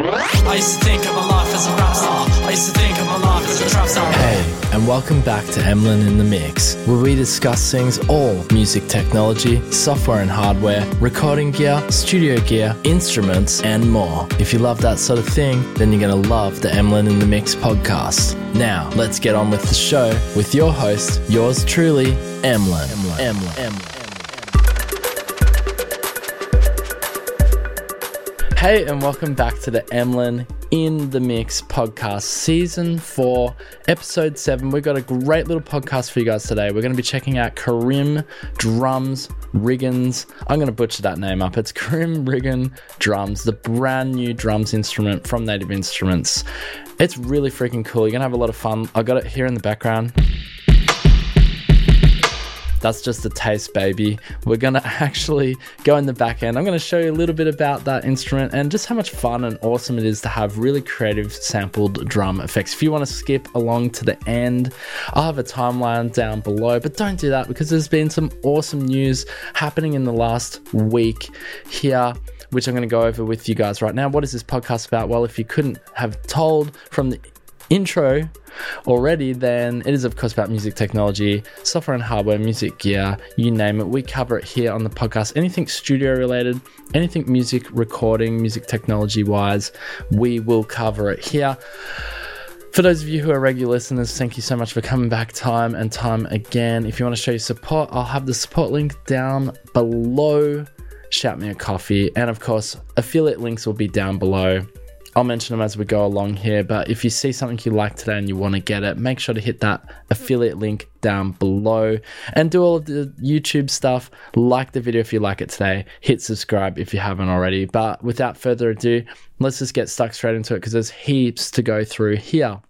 I used to think of my life as a rap star. I used to think of my life as a trap. Hey, and welcome back to Emlyn in the Mix, where we discuss things all music technology, software and hardware, recording gear, studio gear, instruments, and more. If you love that sort of thing, then you're going to love the Emlyn in the Mix podcast. Now, let's get on with the show with your host, yours truly, Emlyn. Emlyn. Emlyn. Emlyn. Hey, and welcome back to the Emlyn in the Mix podcast, season four, episode seven. We've got a great little podcast for you guys today. We're going to be checking out Karriem Drums Riggins. I'm going to butcher that name up. It's Karriem Riggin Drums, the brand new drums instrument from Native Instruments. It's really freaking cool. You're going to have a lot of fun. I got it here in the background. That's just a taste, baby. We're gonna actually go in the back end. I'm gonna show you a little bit about that instrument and just how much fun and awesome it is to have really creative sampled drum effects. If you want to skip along to the end, I'll have a timeline down below, but don't do that because there's been some awesome news happening in the last week here which I'm going to go over with you guys right now. What is this podcast about? Well, if you couldn't have told from the intro already, then it is, of course, about music technology, software and hardware, music gear, you name it. We cover it here on the podcast. Anything studio related, anything music recording, music technology wise, we will cover it here. For those of you who are regular listeners, thank you so much for coming back time and time again. If you want to show your support, I'll have the support link down below. Shout me a coffee. And of course, affiliate links will be down below. I'll mention them as we go along here, but if you see something you like today and you want to get it, make sure to hit that affiliate link down below and do all of the YouTube stuff. Like the video if you like it today, hit subscribe if you haven't already. But without further ado, let's just get stuck straight into it because there's heaps to go through here.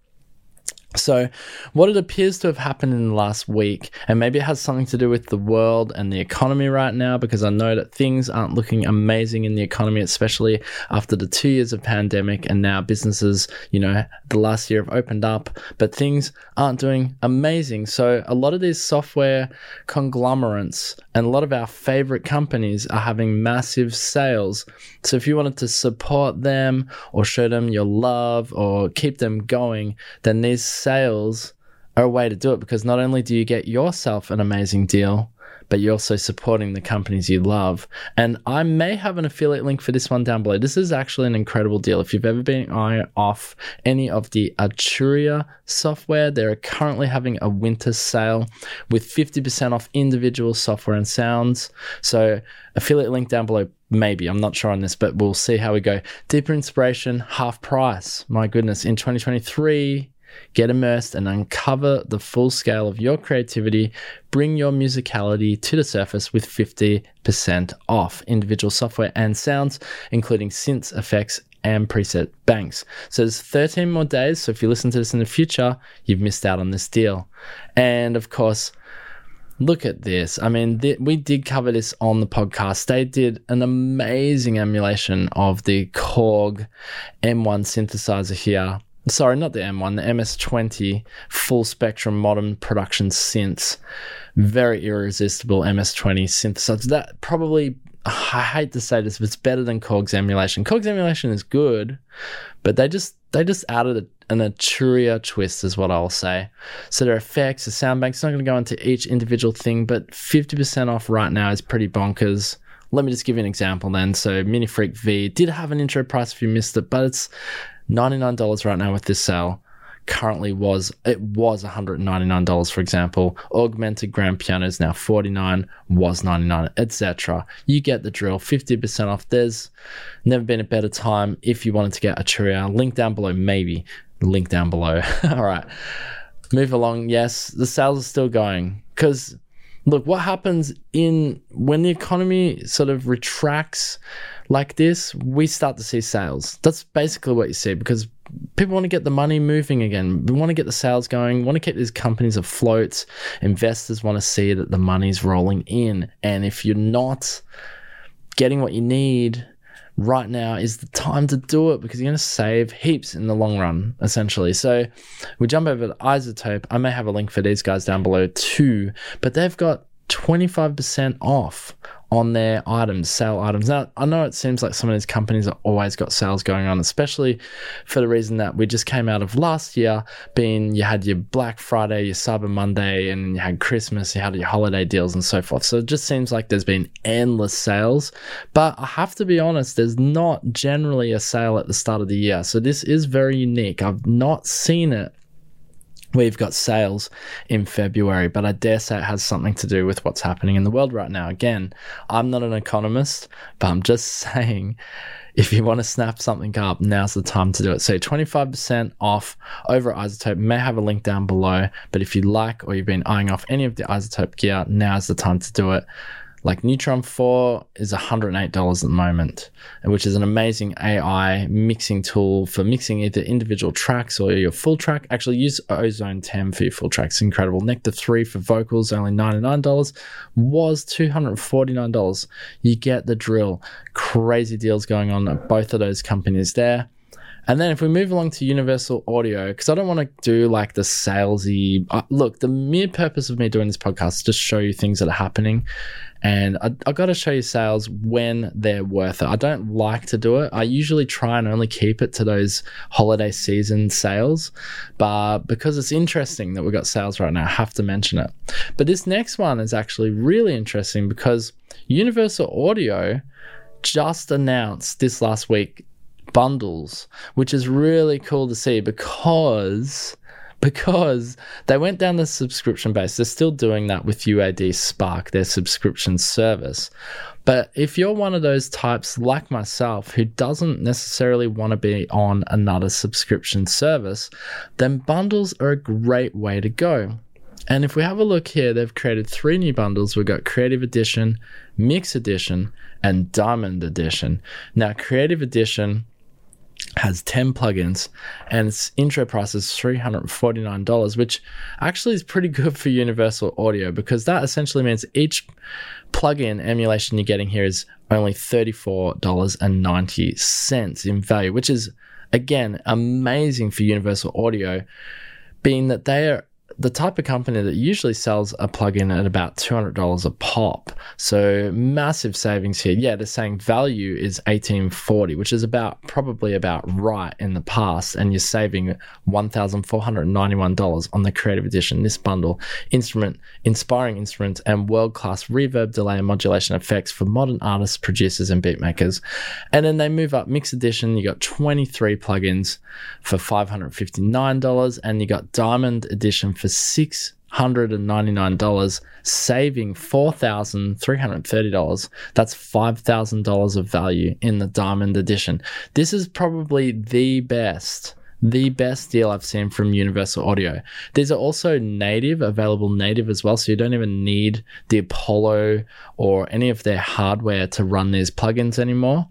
So, what it appears to have happened in the last week, and maybe it has something to do with the world and the economy right now, because I know that things aren't looking amazing in the economy, especially after the two years of pandemic, and now businesses, you know, the last year have opened up, but things aren't doing amazing. So, a lot of these software conglomerates and a lot of our favorite companies are having massive sales. So, if you wanted to support them or show them your love or keep them going, then these sales are a way to do it because not only do you get yourself an amazing deal, but you're also supporting the companies you love. And I may have an affiliate link for this one down below. This is actually an incredible deal. If you've ever been eyeing off any of the Arturia software, they're currently having a winter sale with 50% off individual software and sounds. So, affiliate link down below. Maybe, I'm not sure on this, but we'll see how we go. Deeper inspiration, half price. My goodness, in 2023, Get immersed and uncover the full scale of your creativity. Bring your musicality to the surface with 50% off individual software and sounds, including synths, effects, and preset banks. So there's 13 more days. So if you listen to this in the future, you've missed out on this deal. And of course, look at this. I mean, th- we did cover this on the podcast. They did an amazing emulation of the Korg M1 synthesizer here sorry, not the M1, the MS20 full spectrum modern production synths. Very irresistible MS20 synthesizer. That probably, I hate to say this, but it's better than Korg's emulation. Korg's emulation is good, but they just they just added an Arturia twist, is what I'll say. So their effects, the sound banks, not going to go into each individual thing, but 50% off right now is pretty bonkers. Let me just give you an example then. So Mini Freak V did have an intro price if you missed it, but it's $99 right now with this sale. Currently was it was $199 for example. Augmented grand piano is now 49 was 99 etc you get the drill 50% off. There's never been a better time if you wanted to get Arturia link down below maybe. Link down below. All right. Move along. Yes the sales are still going. Because look what happens in when the economy sort of retracts like this, we start to see sales. That's basically what you see because people want to get the money moving again. We want to get the sales going, want to keep these companies afloat. Investors want to see that the money's rolling in. And if you're not getting what you need right now is the time to do it because you're going to save heaps in the long run, essentially. So we jump over to iZotope. I may have a link for these guys down below too, but they've got 25% off on their items, sale items. Now, I know it seems like some of these companies have always got sales going on, especially for the reason that we just came out of last year, being you had your Black Friday, your Cyber Monday, and you had Christmas, you had your holiday deals and so forth. So it just seems like there's been endless sales. But I have to be honest, there's not generally a sale at the start of the year. So this is very unique. I've not seen it We've got sales in February, but I dare say it has something to do with what's happening in the world right now. Again, I'm not an economist, but I'm just saying if you want to snap something up, now's the time to do it. So 25% off over at iZotope. May have a link down below, but if you like or you've been eyeing off any of the iZotope gear, now's the time to do it. Like Neutron 4 is $108 at the moment, which is an amazing AI mixing tool for mixing either individual tracks or your full track. Actually, use Ozone 10 for your full tracks. Incredible. Nectar 3 for vocals, only $99, was $249. You get the drill. Crazy deals going on at both of those companies there. And then if we move along to Universal Audio, because I don't want to do like the salesy. Uh, look, the mere purpose of me doing this podcast is just show you things that are happening and I, I got to show you sales when they're worth it. I don't like to do it. I usually try and only keep it to those holiday season sales, but because it's interesting that we've got sales right now, I have to mention it. But this next one is actually really interesting because Universal Audio just announced this last week bundles, which is really cool to see because because they went down the subscription base. They're still doing that with UAD Spark, their subscription service. But if you're one of those types like myself who doesn't necessarily want to be on another subscription service, then bundles are a great way to go. And if we have a look here, they've created three new bundles. We've got Creative Edition, Mix Edition, and Diamond Edition. Now, Creative Edition has 10 plugins and its intro price is $349 which actually is pretty good for universal audio because that essentially means each plugin emulation you're getting here is only $34.90 in value which is again amazing for universal audio being that they are the type of company that usually sells a plugin at about $200 a pop. So massive savings here. Yeah, they're saying value is 1840, which is about probably about right in the past. And you're saving $1,491 on the creative edition, this bundle, instrument, inspiring instruments and world-class reverb, delay and modulation effects for modern artists, producers and beat makers. And then they move up mix edition. You got 23 plugins for $559 and you got diamond edition for $699, saving $4,330. That's $5,000 of value in the Diamond Edition. This is probably the best the best deal I've seen from Universal Audio. These are also native, available native as well, so you don't even need the Apollo or any of their hardware to run these plugins anymore.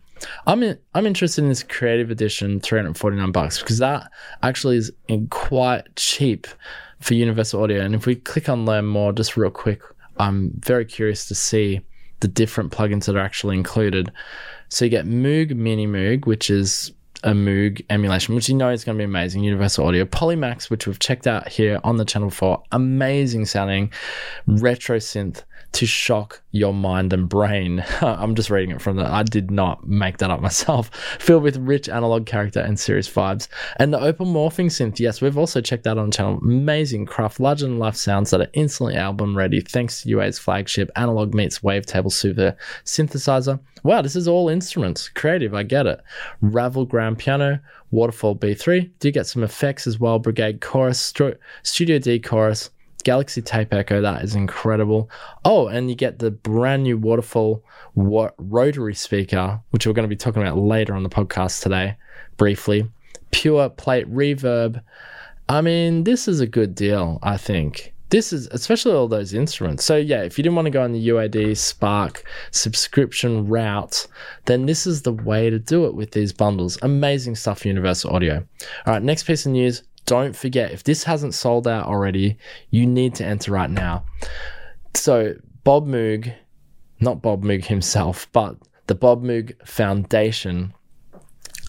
I'm in, I'm interested in this creative edition 349 bucks because that actually is quite cheap for Universal Audio. And if we click on learn more, just real quick, I'm very curious to see the different plugins that are actually included. So you get Moog Mini Moog, which is a Moog emulation, which you know is going to be amazing. Universal Audio, Polymax, which we've checked out here on the channel for amazing sounding retro synth to shock your mind and brain. I'm just reading it from the, I did not make that up myself. Filled with rich analog character and serious vibes. And the Opal morphing synth, yes, we've also checked that on the channel. Amazing craft, larger than life sounds that are instantly album ready thanks to UA's flagship analog meets wavetable super synthesizer. Wow, this is all instruments. Creative, I get it. Ravel grand piano, Waterfall B3. Do get some effects as well. Brigade chorus, Studio D chorus Galaxy Tape Echo, that is incredible. Oh, and you get the brand new Waterfall wa- rotary speaker, which we're going to be talking about later on the podcast today, briefly. Pure plate reverb. I mean, this is a good deal, I think. This is especially all those instruments. So, yeah, if you didn't want to go on the UAD Spark subscription route, then this is the way to do it with these bundles. Amazing stuff Universal Audio. All right, next piece of news don't forget, if this hasn't sold out already, you need to enter right now. So, Bob Moog, not Bob Moog himself, but the Bob Moog Foundation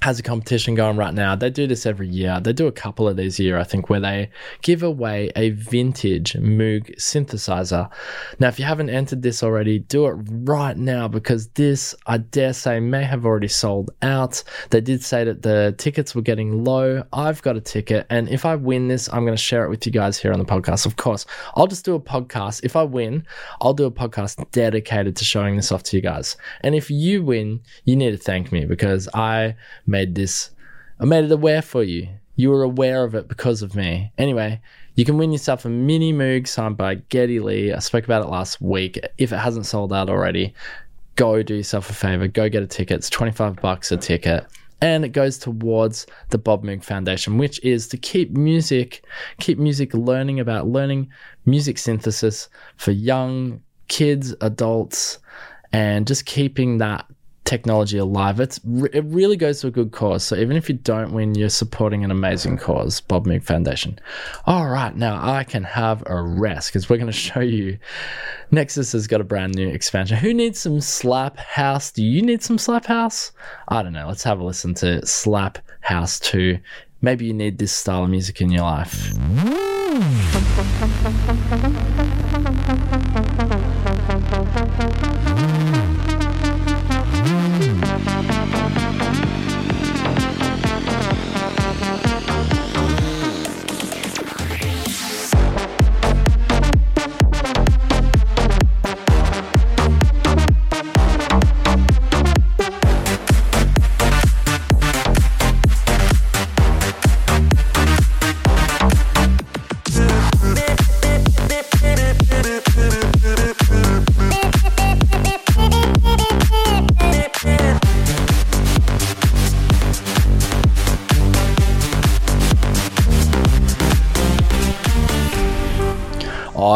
has a competition going right now. They do this every year. They do a couple of these a year, I think, where they give away a vintage Moog synthesizer. Now, if you haven't entered this already, do it right now because this, I dare say, may have already sold out. They did say that the tickets were getting low. I've got a ticket, and if I win this, I'm going to share it with you guys here on the podcast. Of course, I'll just do a podcast. If I win, I'll do a podcast dedicated to showing this off to you guys. And if you win, you need to thank me because I made this, I made it aware for you. You were aware of it because of me. Anyway, you can win yourself a mini Moog signed by Geddy Lee. I spoke about it last week. If it hasn't sold out already, go do yourself a favor. Go get a ticket. It's 25 bucks a ticket. And it goes towards the Bob Moog Foundation, which is to keep music, keep music learning about learning music synthesis for young kids, adults, and just keeping that technology alive. It's it really goes to a good cause. So even if you don't win, you're supporting an amazing cause, Bob Moog Foundation. All right, now I can have a rest because we're going to show you. Nexus has got a brand new expansion. Who needs some Slap House? Do you need some Slap House? I don't know. Let's have a listen to Slap House 2. Maybe you need this style of music in your life.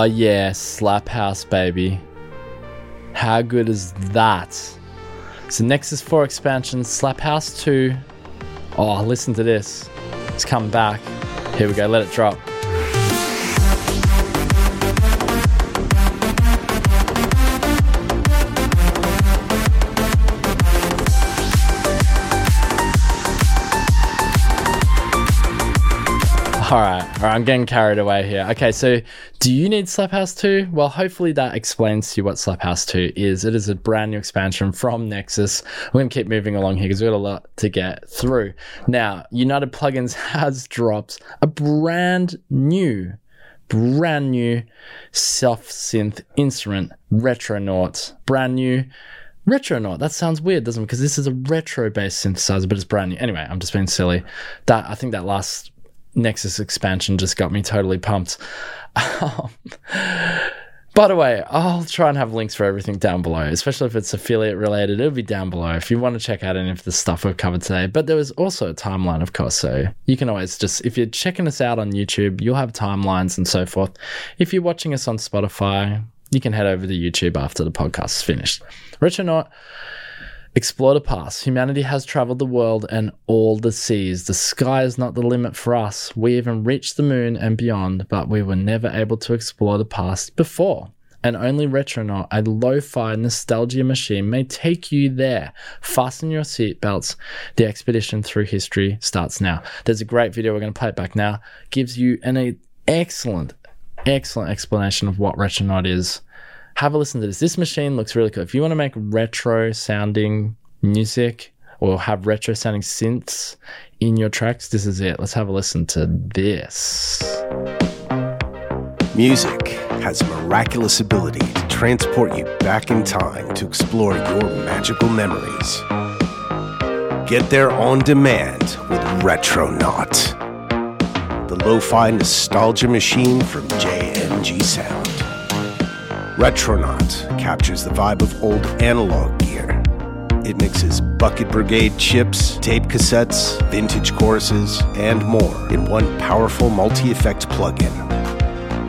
Oh yeah, Slap House baby. How good is that? So Nexus 4 expansion, Slap House 2. Oh, listen to this. It's coming back. Here we go, let it drop. All right, all right, I'm getting carried away here. Okay, so do you need Slap House 2? Well, hopefully that explains to you what Slap House 2 is. It is a brand new expansion from Nexus. We're going to keep moving along here because we've got a lot to get through. Now, United Plugins has dropped a brand new, brand new self synth instrument, Retronaut. Brand new. Retro Retronaut. That sounds weird, doesn't it? Because this is a retro based synthesizer, but it's brand new. Anyway, I'm just being silly. That I think that last Nexus expansion just got me totally pumped. Um, by the way, I'll try and have links for everything down below, especially if it's affiliate related. It'll be down below if you want to check out any of the stuff we've covered today. But there was also a timeline, of course. So you can always just, if you're checking us out on YouTube, you'll have timelines and so forth. If you're watching us on Spotify, you can head over to YouTube after the podcast is finished. Retronaut Explore the past. Humanity has traveled the world and all the seas. The sky is not the limit for us. We even reached the moon and beyond, but we were never able to explore the past before. And only Retronaut, a lo fi nostalgia machine, may take you there. Fasten your seatbelts. The expedition through history starts now. There's a great video, we're going to play it back now. Gives you an excellent, excellent explanation of what Retronaut is have a listen to this. This machine looks really cool. If you want to make retro sounding music or have retro sounding synths in your tracks, this is it. Let's have a listen to this. Music has a miraculous ability to transport you back in time to explore your magical memories. Get there on demand with Retronaut, the lo fi nostalgia machine from JMG Sound. Retronaut captures the vibe of old analog gear. It mixes Bucket Brigade chips, tape cassettes, vintage choruses, and more in one powerful multi effect plugin.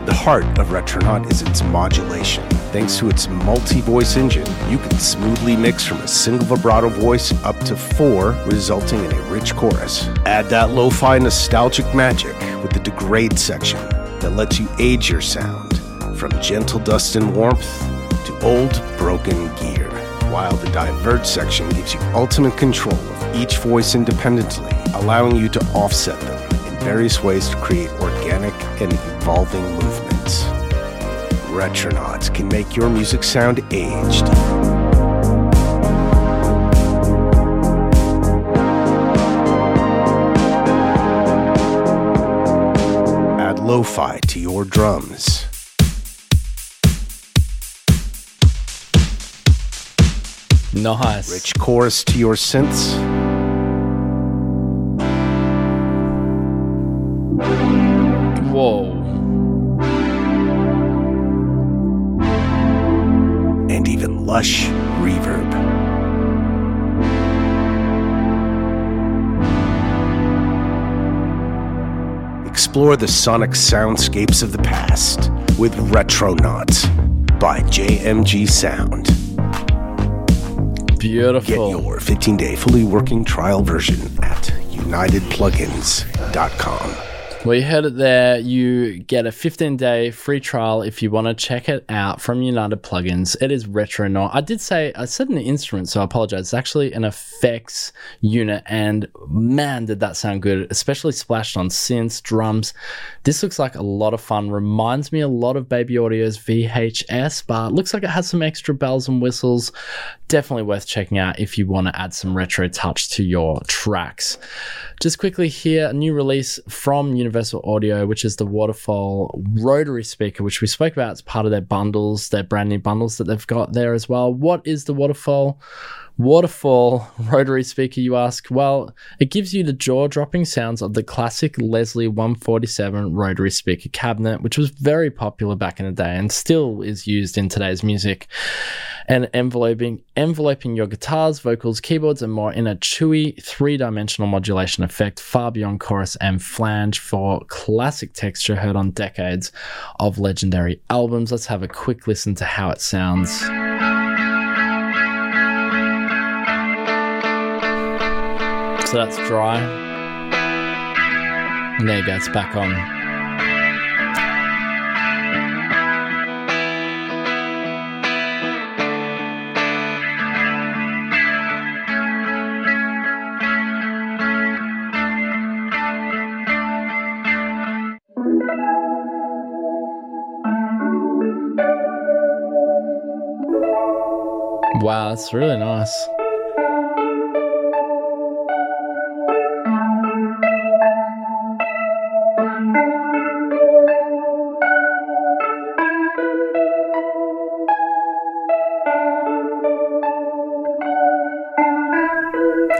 The heart of Retronaut is its modulation. Thanks to its multi voice engine, you can smoothly mix from a single vibrato voice up to four, resulting in a rich chorus. Add that lo fi nostalgic magic with the degrade section that lets you age your sound from gentle dust and warmth to old broken gear, while the diverge section gives you ultimate control of each voice independently, allowing you to offset them in various ways to create organic and evolving movements. Retronauts can make your music sound aged. Add lo-fi to your drums. Nice. Rich chorus to your synths. Whoa. and even lush reverb. Explore the sonic soundscapes of the past with Retronauts by JMG Sound. Get your 15 day fully working trial version at UnitedPlugins.com. Well, you heard it there. You get a 15 day free trial if you want to check it out from United Plugins. It is Retronaut. I did say, I said an instrument, so I apologize. It's actually an effects unit, and man, did that sound good, especially splashed on synths, drums. This looks like a lot of fun. Reminds me a lot of Baby Audio's VHS, but looks like it has some extra bells and whistles. Definitely worth checking out if you want to add some retro touch to your tracks. Just quickly here, a new release from Universal Audio, which is the Waterfall rotary speaker, which we spoke about as part of their bundles, their brand new bundles that they've got there as well. What is the Waterfall? Waterfall rotary speaker, you ask? Well, it gives you the jaw dropping sounds of the classic Leslie 147 rotary speaker cabinet, which was very popular back in the day and still is used in today's music. And enveloping, enveloping your guitars, vocals, keyboards, and more in a chewy three dimensional modulation effect far beyond chorus and flange for classic texture heard on decades of legendary albums. Let's have a quick listen to how it sounds. So that's dry. And there you go, it's back on. Wow, that's really nice.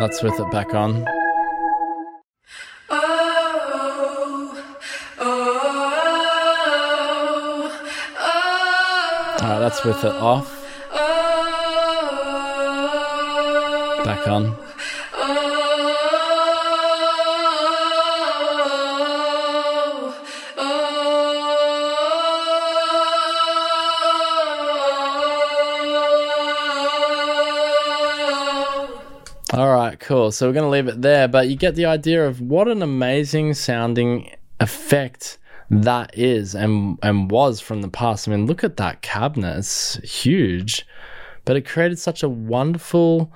Let's with it back on. Alright, that's with it off. Back on. All right, cool. So we're going to leave it there, but you get the idea of what an amazing sounding effect that is and and was from the past. I mean, look at that cabinet. It's huge, but it created such a wonderful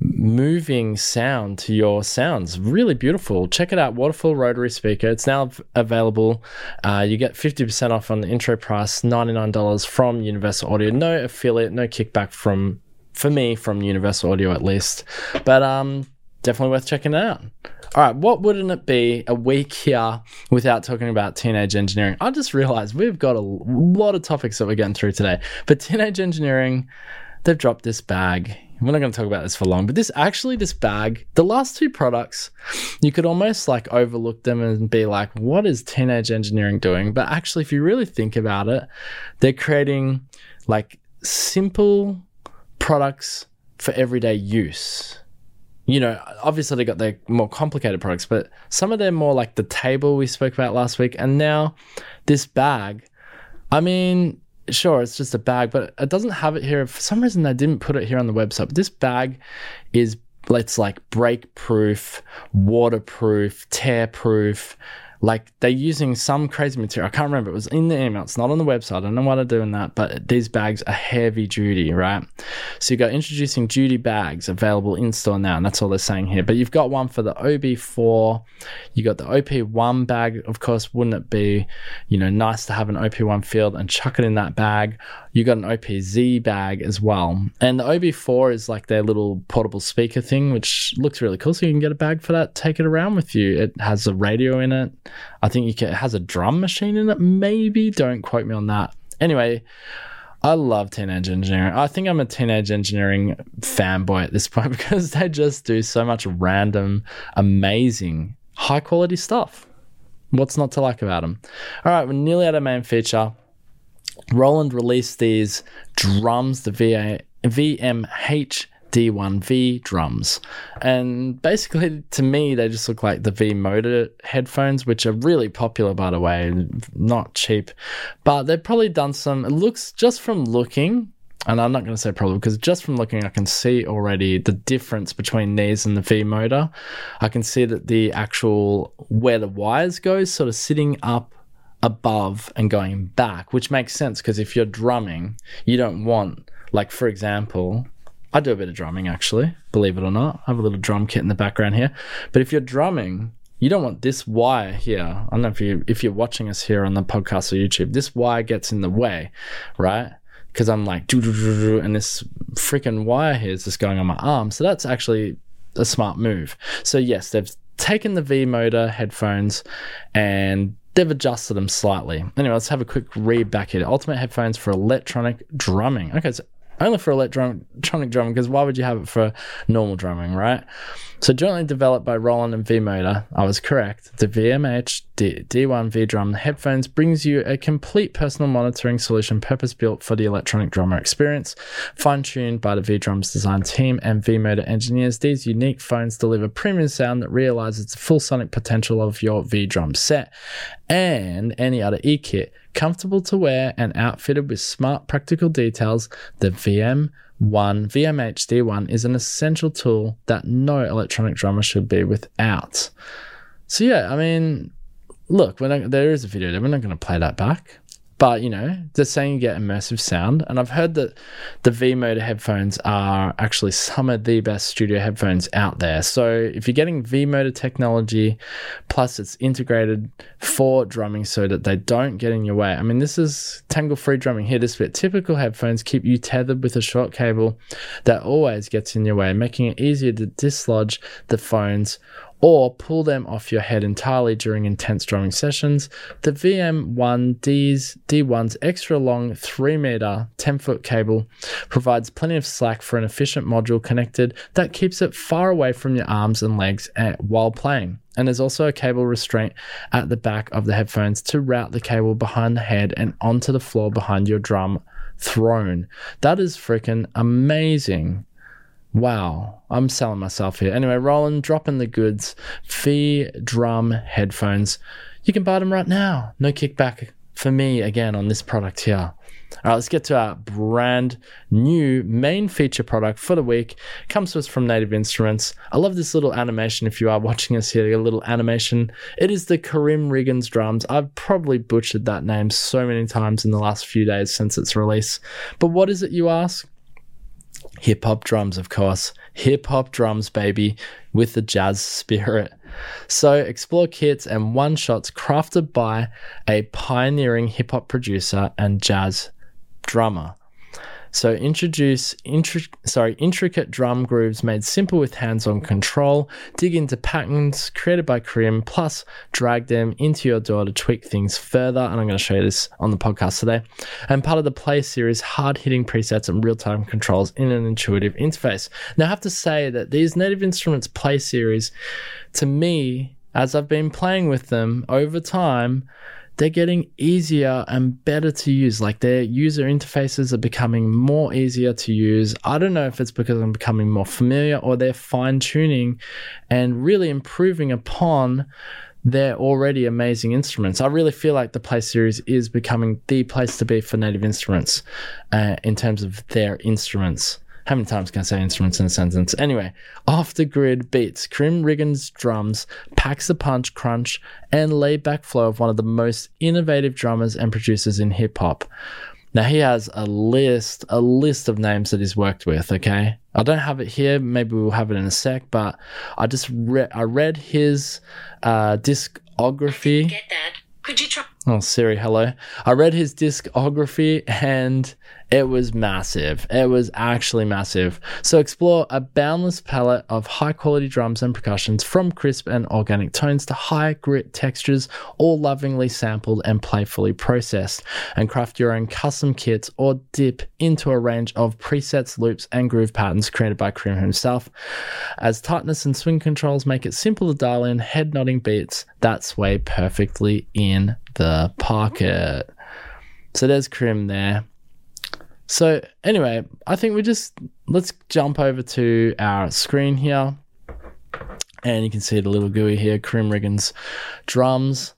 moving sound to your sounds. Really beautiful. Check it out, Waterfall Rotary Speaker. It's now available. Uh, you get 50% off on the intro price, $99 from Universal Audio. No affiliate, no kickback from for me from Universal Audio at least. But um definitely worth checking it out. All right, what wouldn't it be a week here without talking about teenage engineering? I just realized we've got a lot of topics that we're getting through today. But teenage engineering, they've dropped this bag. We're not going to talk about this for long, but this actually, this bag, the last two products, you could almost like overlook them and be like, what is teenage engineering doing? But actually, if you really think about it, they're creating like simple products for everyday use. You know, obviously they got their more complicated products, but some of them more like the table we spoke about last week, and now this bag. I mean, sure, it's just a bag, but it doesn't have it here. For some reason, they didn't put it here on the website. But this bag is, it's like break proof, waterproof, tear proof. Like they're using some crazy material. I can't remember. It was in the email. It's not on the website. I don't know why they're doing that, but these bags are heavy duty, right? So you got introducing duty bags available in store now, and that's all they're saying here. But you've got one for the OB4. You got the OP1 bag. Of course, wouldn't it be, you know, nice to have an OP1 field and chuck it in that bag? You got an OPZ bag as well, and the OB4 is like their little portable speaker thing, which looks really cool. So you can get a bag for that, take it around with you. It has a radio in it. I think can, it has a drum machine in it, maybe. Don't quote me on that. Anyway, I love teenage engineering. I think I'm a teenage engineering fanboy at this point because they just do so much random, amazing, high quality stuff. What's not to like about them? All right, we're nearly at our main feature. Roland released these drums, the VA, VMH D1V drums. And basically, to me, they just look like the V Moda headphones, which are really popular, by the way, not cheap. But they've probably done some, it looks just from looking, and I'm not going to say probably because just from looking, I can see already the difference between these and the V Moda. I can see that the actual where the wires go, sort of sitting up above and going back, which makes sense because if you're drumming, you don't want, like, for example, I do a bit of drumming actually, believe it or not. I have a little drum kit in the background here. But if you're drumming, you don't want this wire here. I don't know if you if you're watching us here on the podcast or YouTube, this wire gets in the way, right? Because I'm like, and this freaking wire here is just going on my arm. So that's actually a smart move. So yes, they've taken the V Moda headphones and they've adjusted them slightly. Anyway, let's have a quick read back here. Ultimate headphones for electronic drumming. Okay, so only for electronic drumming because why would you have it for normal drumming, right? So jointly developed by Roland and V-Moda, I was correct. The VMH D- D1 V-Drum headphones brings you a complete personal monitoring solution purpose-built for the electronic drummer experience. Fine-tuned by the V-Drums design team and V-Moda engineers, these unique phones deliver premium sound that realizes the full sonic potential of your V-Drum set and any other e-kit comfortable to wear and outfitted with smart practical details, the VM1 VMHD1 is an essential tool that no electronic drummer should be without. So yeah, I mean, look, not, there is a video there. We're not going to play that back. But you know, they're saying you get immersive sound, and I've heard that the V Moda headphones are actually some of the best studio headphones out there. So if you're getting V Moda technology, plus it's integrated for drumming so that they don't get in your way. I mean, this is tangle free drumming here. This bit typical headphones keep you tethered with a short cable that always gets in your way, making it easier to dislodge the phones or pull them off your head entirely during intense drumming sessions. The VM1D's D1's extra long 3 meter 10 foot cable provides plenty of slack for an efficient module connected that keeps it far away from your arms and legs while playing. And there's also a cable restraint at the back of the headphones to route the cable behind the head and onto the floor behind your drum throne. That is freaking amazing. Wow, I'm selling myself here. Anyway, Roland dropping the goods. Fee drum headphones. You can buy them right now. No kickback for me again on this product here. All right, let's get to our brand new main feature product for the week. Comes to us from Native Instruments. I love this little animation. If you are watching us here, a little animation. It is the Karriem Riggins drums. I've probably butchered that name so many times in the last few days since its release. But what is it, you ask? Hip hop drums, of course. Hip hop drums, baby, with the jazz spirit. So, explore kits and one shots crafted by a pioneering hip hop producer and jazz drummer. So introduce intri- sorry, intricate drum grooves made simple with hands-on control, dig into patterns created by Karriem, plus drag them into your DAW to tweak things further. And I'm going to show you this on the podcast today. And part of the play series, hard-hitting presets and real-time controls in an intuitive interface. Now I have to say that these Native Instruments play series, to me, as I've been playing with them over time, they're getting easier and better to use. Like their user interfaces are becoming more easier to use. I don't know if it's because I'm becoming more familiar or they're fine tuning and really improving upon their already amazing instruments. I really feel like the Play series is becoming the place to be for native instruments uh, in terms of their instruments. How many times can I say instruments in a sentence? Anyway, off the grid beats, Krim Riggins drums, packs the punch, crunch, and laid back flow of one of the most innovative drummers and producers in hip hop. Now he has a list, a list of names that he's worked with. Okay, I don't have it here. Maybe we'll have it in a sec. But I just re- I read his uh, discography. Get that? Could you try? Oh, Siri, hello. I read his discography and it was massive. It was actually massive. So explore a boundless palette of high quality drums and percussions from crisp and organic tones to high grit textures, all lovingly sampled and playfully processed. And craft your own custom kits or dip into a range of presets, loops, and groove patterns created by Krim himself. As tightness and swing controls make it simple to dial in head nodding beats that sway perfectly in the pocket. So there's Krim there. So anyway, I think we just let's jump over to our screen here. And you can see the little GUI here, Krim Riggins drums.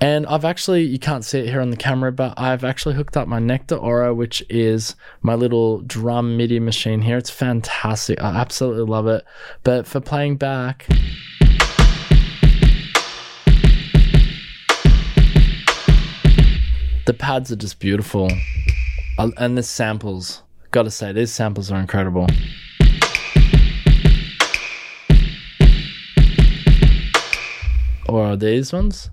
And I've actually, you can't see it here on the camera, but I've actually hooked up my Nektar Aura, which is my little drum MIDI machine here. It's fantastic. I absolutely love it. But for playing back, the pads are just beautiful. And the samples, gotta say, these samples are incredible. Or are these ones?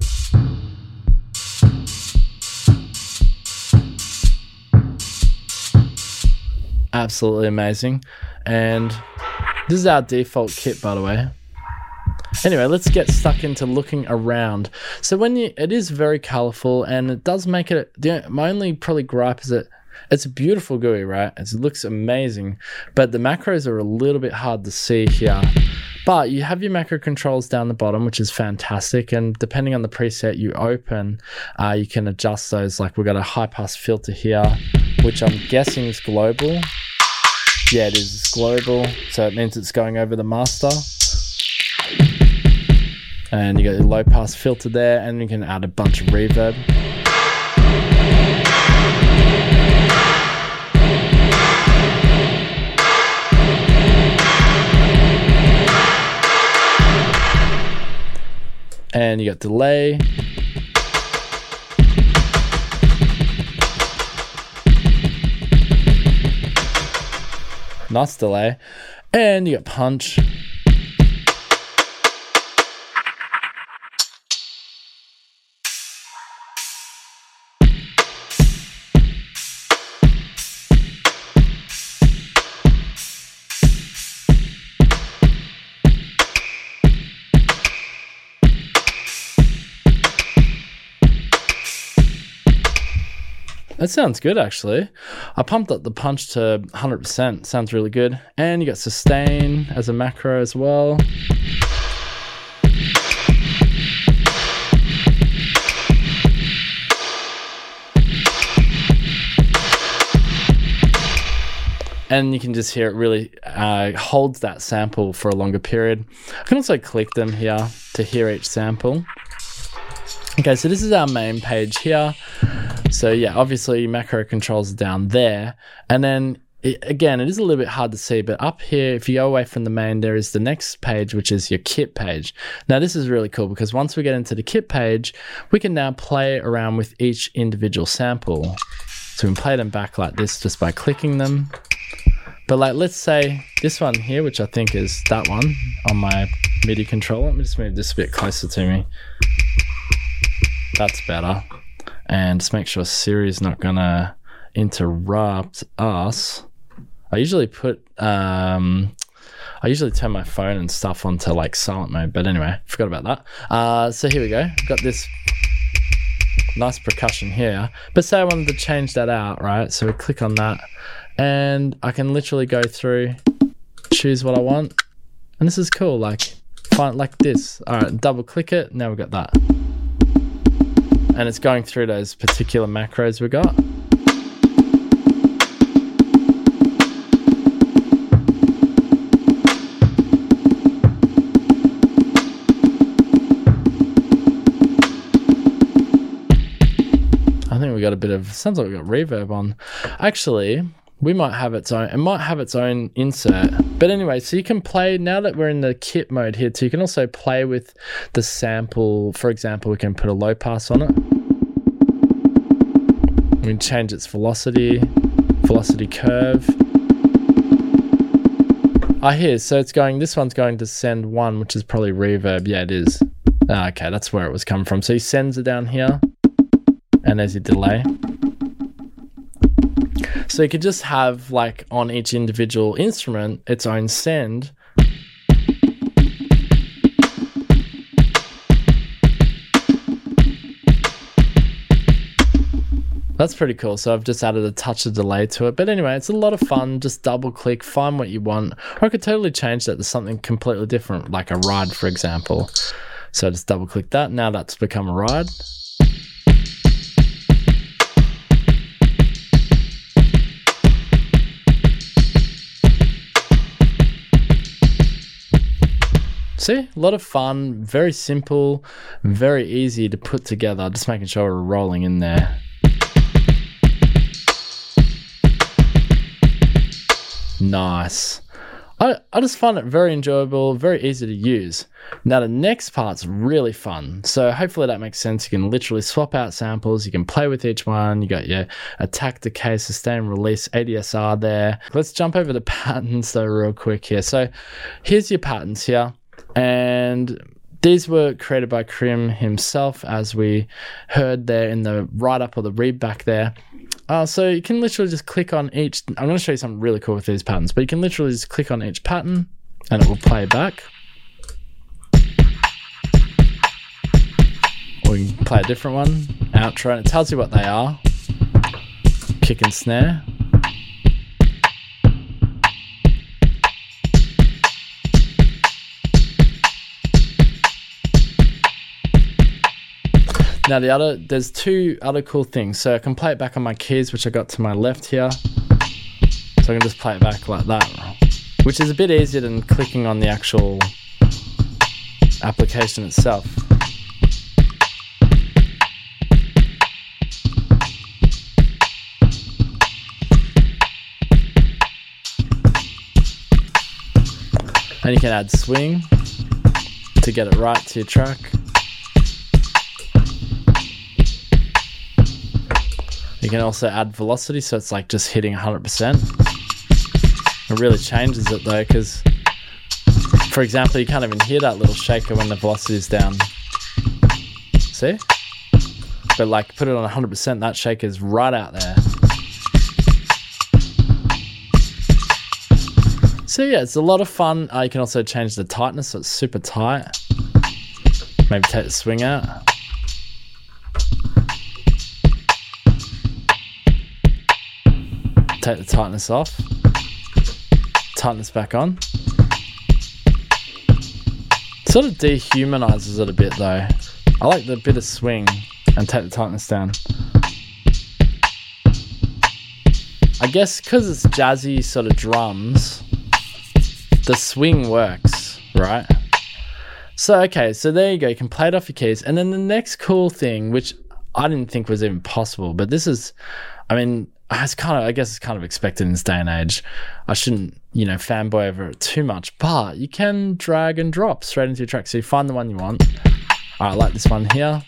Absolutely amazing. And this is our default kit, by the way. Anyway, let's get stuck into looking around. So when you, it is very colorful and it does make it. My only probably gripe is that it's a beautiful GUI, right? It looks amazing, but the macros are a little bit hard to see here. But you have your macro controls down the bottom, which is fantastic. And depending on the preset you open, uh, you can adjust those. Like we've got a high pass filter here, which I'm guessing is global. Yeah, it is it's global, so it means it's going over the master. And you got your low pass filter there, and you can add a bunch of reverb. And you got delay. Nice delay. And you got punch. Sounds good, actually. I pumped up the punch to 100%. Sounds really good. And you got sustain as a macro as well. And you can just hear it really uh, holds that sample for a longer period. I can also click them here to hear each sample. Okay, so this is our main page here. So yeah, obviously macro controls are down there, and then it, again, it is a little bit hard to see, but up here, if you go away from the main, there is the next page, which is your kit page. Now, this is really cool because once we get into the kit page, we can now play around with each individual sample. So we can play them back like this just by clicking them. But like, let's say this one here, which I think is that one on my MIDI controller. Let me just move this a bit closer to me. That's better. And just make sure Siri's not gonna interrupt us. I usually put um I usually turn my phone and stuff onto like silent mode, but anyway, forgot about that. Uh so here we go. Got this nice percussion here. But say I wanted to change that out, right? So we click on that and I can literally go through, choose what I want. And this is cool, like find like this. Alright, double click it, now we've got that and it's going through those particular macros we got. I think we got a bit of sounds like we got reverb on. Actually, we might have its own it might have its own insert. But anyway so you can play now that we're in the kit mode here so you can also play with the sample. For example we can put a low pass on it. We can change its velocity velocity curve. I hear so it's going this one's going to send one which is probably reverb. Yeah it is. Ah, okay that's where it was coming from. So he sends it down here. And there's your delay so you could just have like on each individual instrument its own send. That's pretty cool. So I've just added a touch of delay to it. But anyway, it's a lot of fun. Just double click, find what you want. Or I could totally change that to something completely different, like a ride, for example. So just double click that. Now that's become a ride. See, a lot of fun, very simple, very easy to put together. Just making sure we're rolling in there. Nice. I, I just find it very enjoyable, very easy to use. Now, the next part's really fun. So, hopefully, that makes sense. You can literally swap out samples, you can play with each one. You got your attack, decay, sustain, release, ADSR there. Let's jump over the patterns though, real quick here. So, here's your patterns here. And these were created by Karriem himself, as we heard there in the write up or the read back there. Uh, so you can literally just click on each. I'm going to show you something really cool with these patterns, but you can literally just click on each pattern and it will play back. Or you can play a different one, outro, and it tells you what they are kick and snare. Now the other, there's two other cool things. So I can play it back on my keys, which I got to my left here. So I can just play it back like that, which is a bit easier than clicking on the actual application itself. And you can add swing to get it right to your track. You can also add velocity, so it's like just hitting 100%. It really changes it though, because for example, you can't even hear that little shaker when the velocity is down. See? But like put it on 100%, that shaker is right out there. So yeah, it's a lot of fun. Uh, you can also change the tightness, so it's super tight. Maybe take the swing out. Take the tightness off, tightness back on. Sort of dehumanizes it a bit though. I like the bit of swing and take the tightness down. I guess because it's jazzy sort of drums, the swing works, right? So, okay, so there you go. You can play it off your keys. And then the next cool thing, which I didn't think was even possible, but this is, I mean, Ah, it's kind of I guess it's kind of expected in this day and age. I shouldn't, you know, fanboy over it too much, but you can drag and drop straight into your track. So you find the one you want. I like this one here.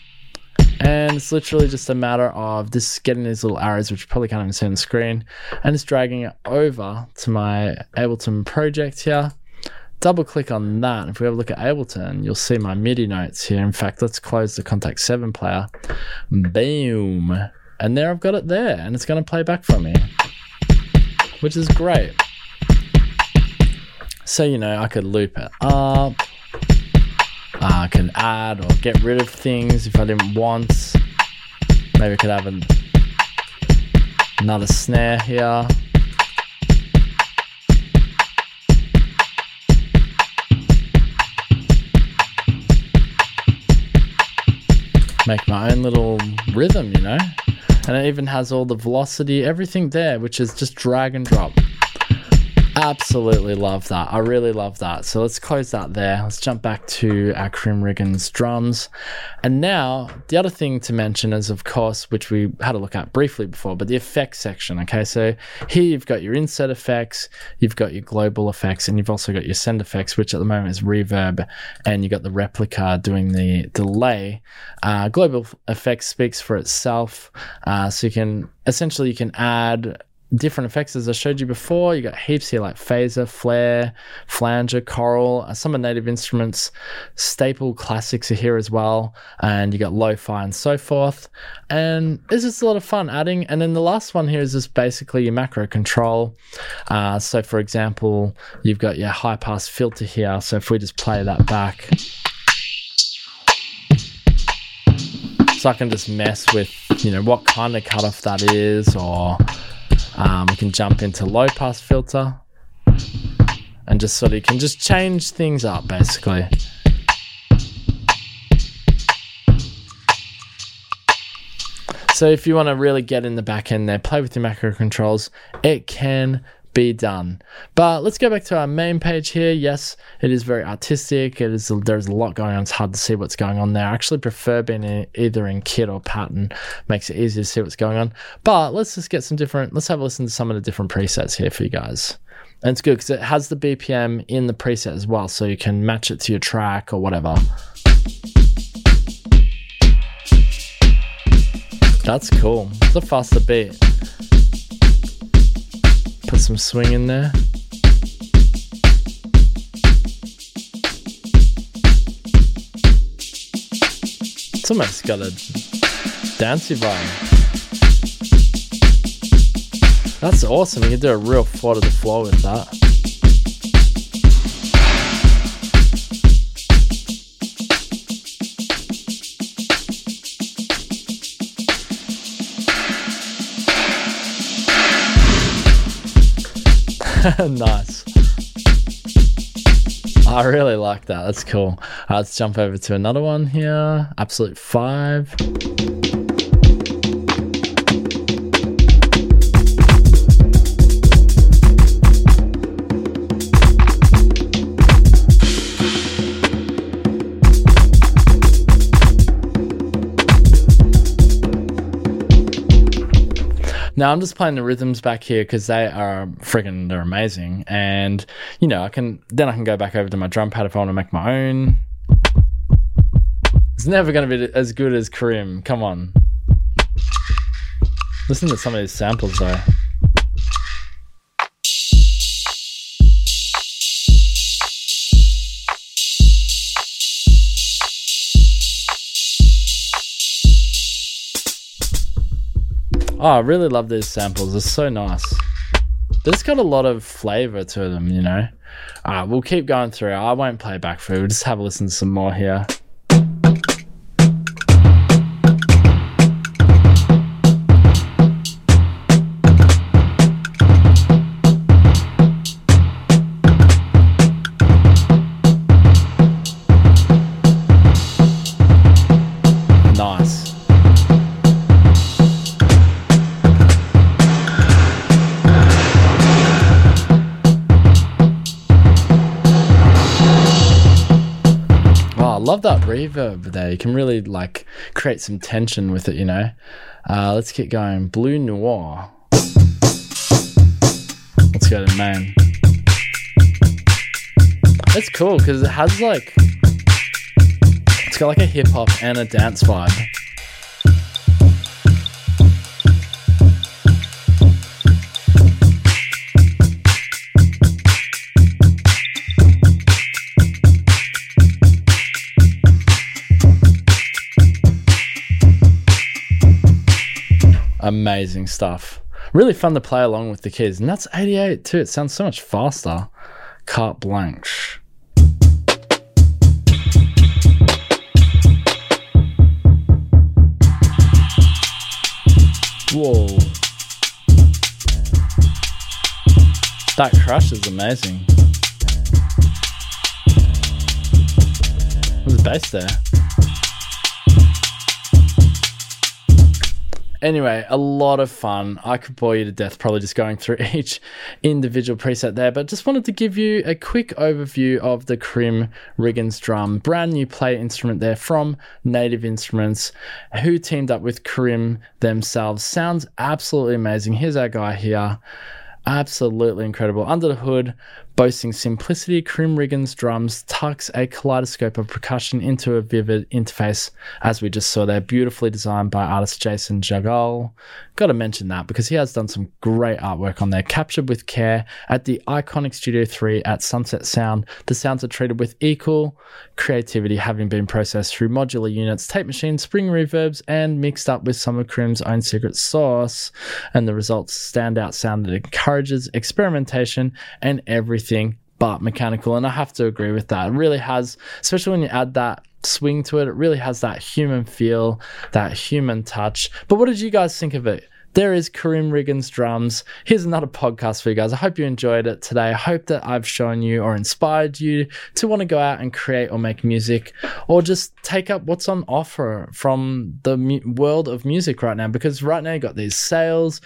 And it's literally just a matter of just getting these little arrows, which you probably can't even see on the screen, and just dragging it over to my Ableton project here. Double click on that. If we have a look at Ableton, you'll see my MIDI notes here. In fact, let's close the Kontakt 7 player. Boom and there I've got it there, and it's going to play back for me, which is great. So, you know, I could loop it up, I can add or get rid of things if I didn't want. Maybe I could have an, another snare here. Make my own little rhythm, you know? And it even has all the velocity, everything there, which is just drag and drop. Absolutely love that. I really love that. So let's close that there. Let's jump back to our Karriem Riggins drums. And now, the other thing to mention is, of course, which we had a look at briefly before, but the effects section. Okay, so here you've got your inset effects, you've got your global effects, and you've also got your send effects, which at the moment is reverb, and you've got the Replika doing the delay. Uh, global effects speaks for itself. Uh, so you can essentially you can add different effects as I showed you before. You got heaps here like phaser, flare, flanger, choral, uh, some of native instruments, staple classics are here as well, and you got lo-fi and so forth. And it's just a lot of fun adding. And then the last one here is just basically your macro control. Uh, so for example, you've got your high pass filter here. So if we just play that back. So I can just mess with, you know, what kind of cutoff that is or um, we can jump into low pass filter and just sort of can just change things up basically. So if you want to really get in the back end there, play with your macro controls, it can be done. But let's go back to our main page here. Yes, it is very artistic. It is there's a lot going on. It's hard to see what's going on there. I actually prefer being in, either in kit or pattern. Makes it easier to see what's going on. But let's just get some different. Let's have a listen to some of the different presets here for you guys. And it's good because it has the BPM in the preset as well, so you can match it to your track or whatever. That's cool. It's a faster beat. Some swing in there. It's almost got a dancey vibe. That's awesome. You can do a real four to the floor with that. nice. I really like that. That's cool. Uh, let's jump over to another one here. Absolute five. Now I'm just playing the rhythms back here because they are freaking they're amazing, and you know I can then I can go back over to my drum pad if I want to make my own. It's never going to be as good as Karriem. Come on, listen to some of these samples though. Oh, I really love these samples. They're so nice. There's got a lot of flavor to them, you know. Uh, we'll keep going through. I won't play back through. We'll just have a listen to some more here. Reverb there. You can really like create some tension with it, you know. Uh, let's keep going. Blue Noir. Let's go to main. It's cool because it has like it's got like a hip hop and a dance vibe. Amazing stuff. Really fun to play along with the kids. And that's 88 too. It sounds so much faster. Carte blanche. Whoa. That crash is amazing. There's a bass there. Anyway, a lot of fun. I could bore you to death probably just going through each individual preset there, but just wanted to give you a quick overview of the Karriem Riggins drum, brand new play instrument there from Native Instruments, who teamed up with Karriem themselves. Sounds absolutely amazing. Here's our guy here. Absolutely incredible. Under the hood, boasting simplicity, Karriem Riggins drums tucks a kaleidoscope of percussion into a vivid interface, as we just saw there, beautifully designed by artist Jason Jägel. Got to mention that because he has done some great artwork on there, captured with care at the iconic Studio 3 at Sunset Sound. The sounds are treated with equal creativity, having been processed through modular units, tape machines, spring reverbs, and mixed up with some of Karriem's own secret sauce. And the results stand out sound that encourages experimentation and everything but mechanical. And I have to agree with that. It really has, especially when you add that swing to it, it really has that human feel, that human touch. But what did you guys think of it? There is Karriem Riggins drums. Here's another podcast for you guys. I hope you enjoyed it today. I hope that I've shown you or inspired you to want to go out and create or make music or just take up what's on offer from the mu- world of music right now. Because right now you got these sales.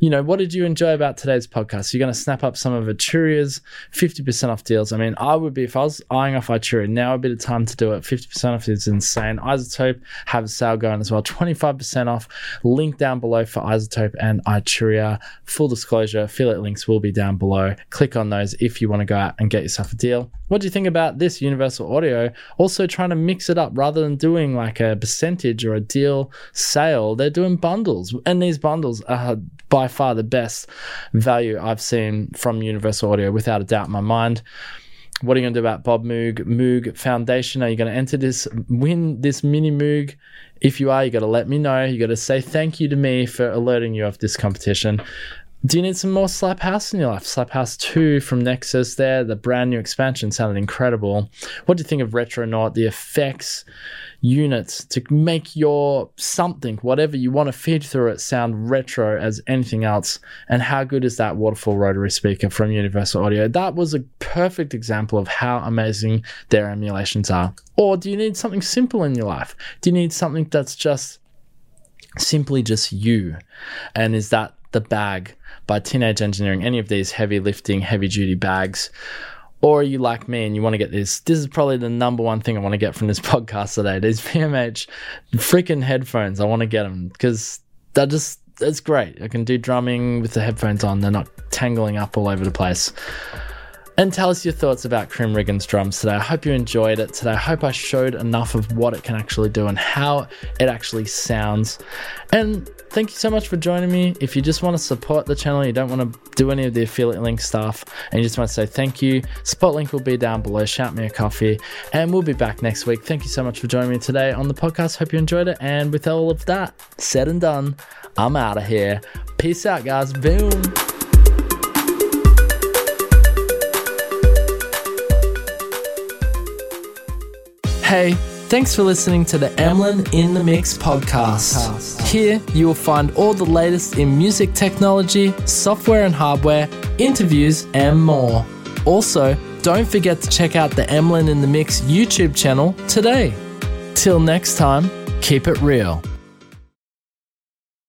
You know, what did you enjoy about today's podcast? You're going to snap up some of Arturia's 50% off deals. I mean, I would be, if I was eyeing off Arturia, now a bit of time to do it. 50% off is insane. iZotope have a sale going as well. 25% off. Link down below for iZotope and Arturia. Full disclosure, affiliate links will be down below. Click on those if you want to go out and get yourself a deal. What do you think about this Universal Audio? Also trying to mix it up rather than doing like a percentage or a deal sale, they're doing bundles. And these bundles are by far the best value I've seen from Universal Audio, without a doubt in my mind what are you going to do about Bob Moog Moog Foundation? Are you going to enter this, win this mini Moog? If you are, you got to let me know. You got to say thank you to me for alerting you of this competition. Do you need some more Slap House in your life? Slap House 2 from Nexus there, the brand new expansion sounded incredible. What do you think of Retronaut, the effects, units to make your something, whatever you want to feed through it, sound retro as anything else? And how good is that waterfall rotary speaker from Universal Audio? That was a perfect example of how amazing their emulations are. Or do you need something simple in your life? Do you need something that's just simply just you? And is that the bag by Teenage Engineering, any of these heavy lifting, heavy duty bags, or you like me and you want to get this? This is probably the number one thing I want to get from this podcast today. These V-Moda freaking headphones. I want to get them because they're just, it's great. I can do drumming with the headphones on, they're not tangling up all over the place and tell us your thoughts about Karriem Riggins drums today. I hope you enjoyed it today. I hope I showed enough of what it can actually do and how it actually sounds. And thank you so much for joining me. If you just want to support the channel, you don't want to do any of the affiliate link stuff, and you just want to say thank you, spot link will be down below. Shout me a coffee, and we'll be back next week. Thank you so much for joining me today on the podcast. Hope you enjoyed it. And with all of that said and done, I'm out of here. Peace out, guys. Boom. Hey, thanks for listening to the Emlyn in the Mix podcast. Here you will find all the latest in music technology, software and hardware, interviews, and more. Also, don't forget to check out the Emlyn in the Mix YouTube channel today. Till next time, keep it real.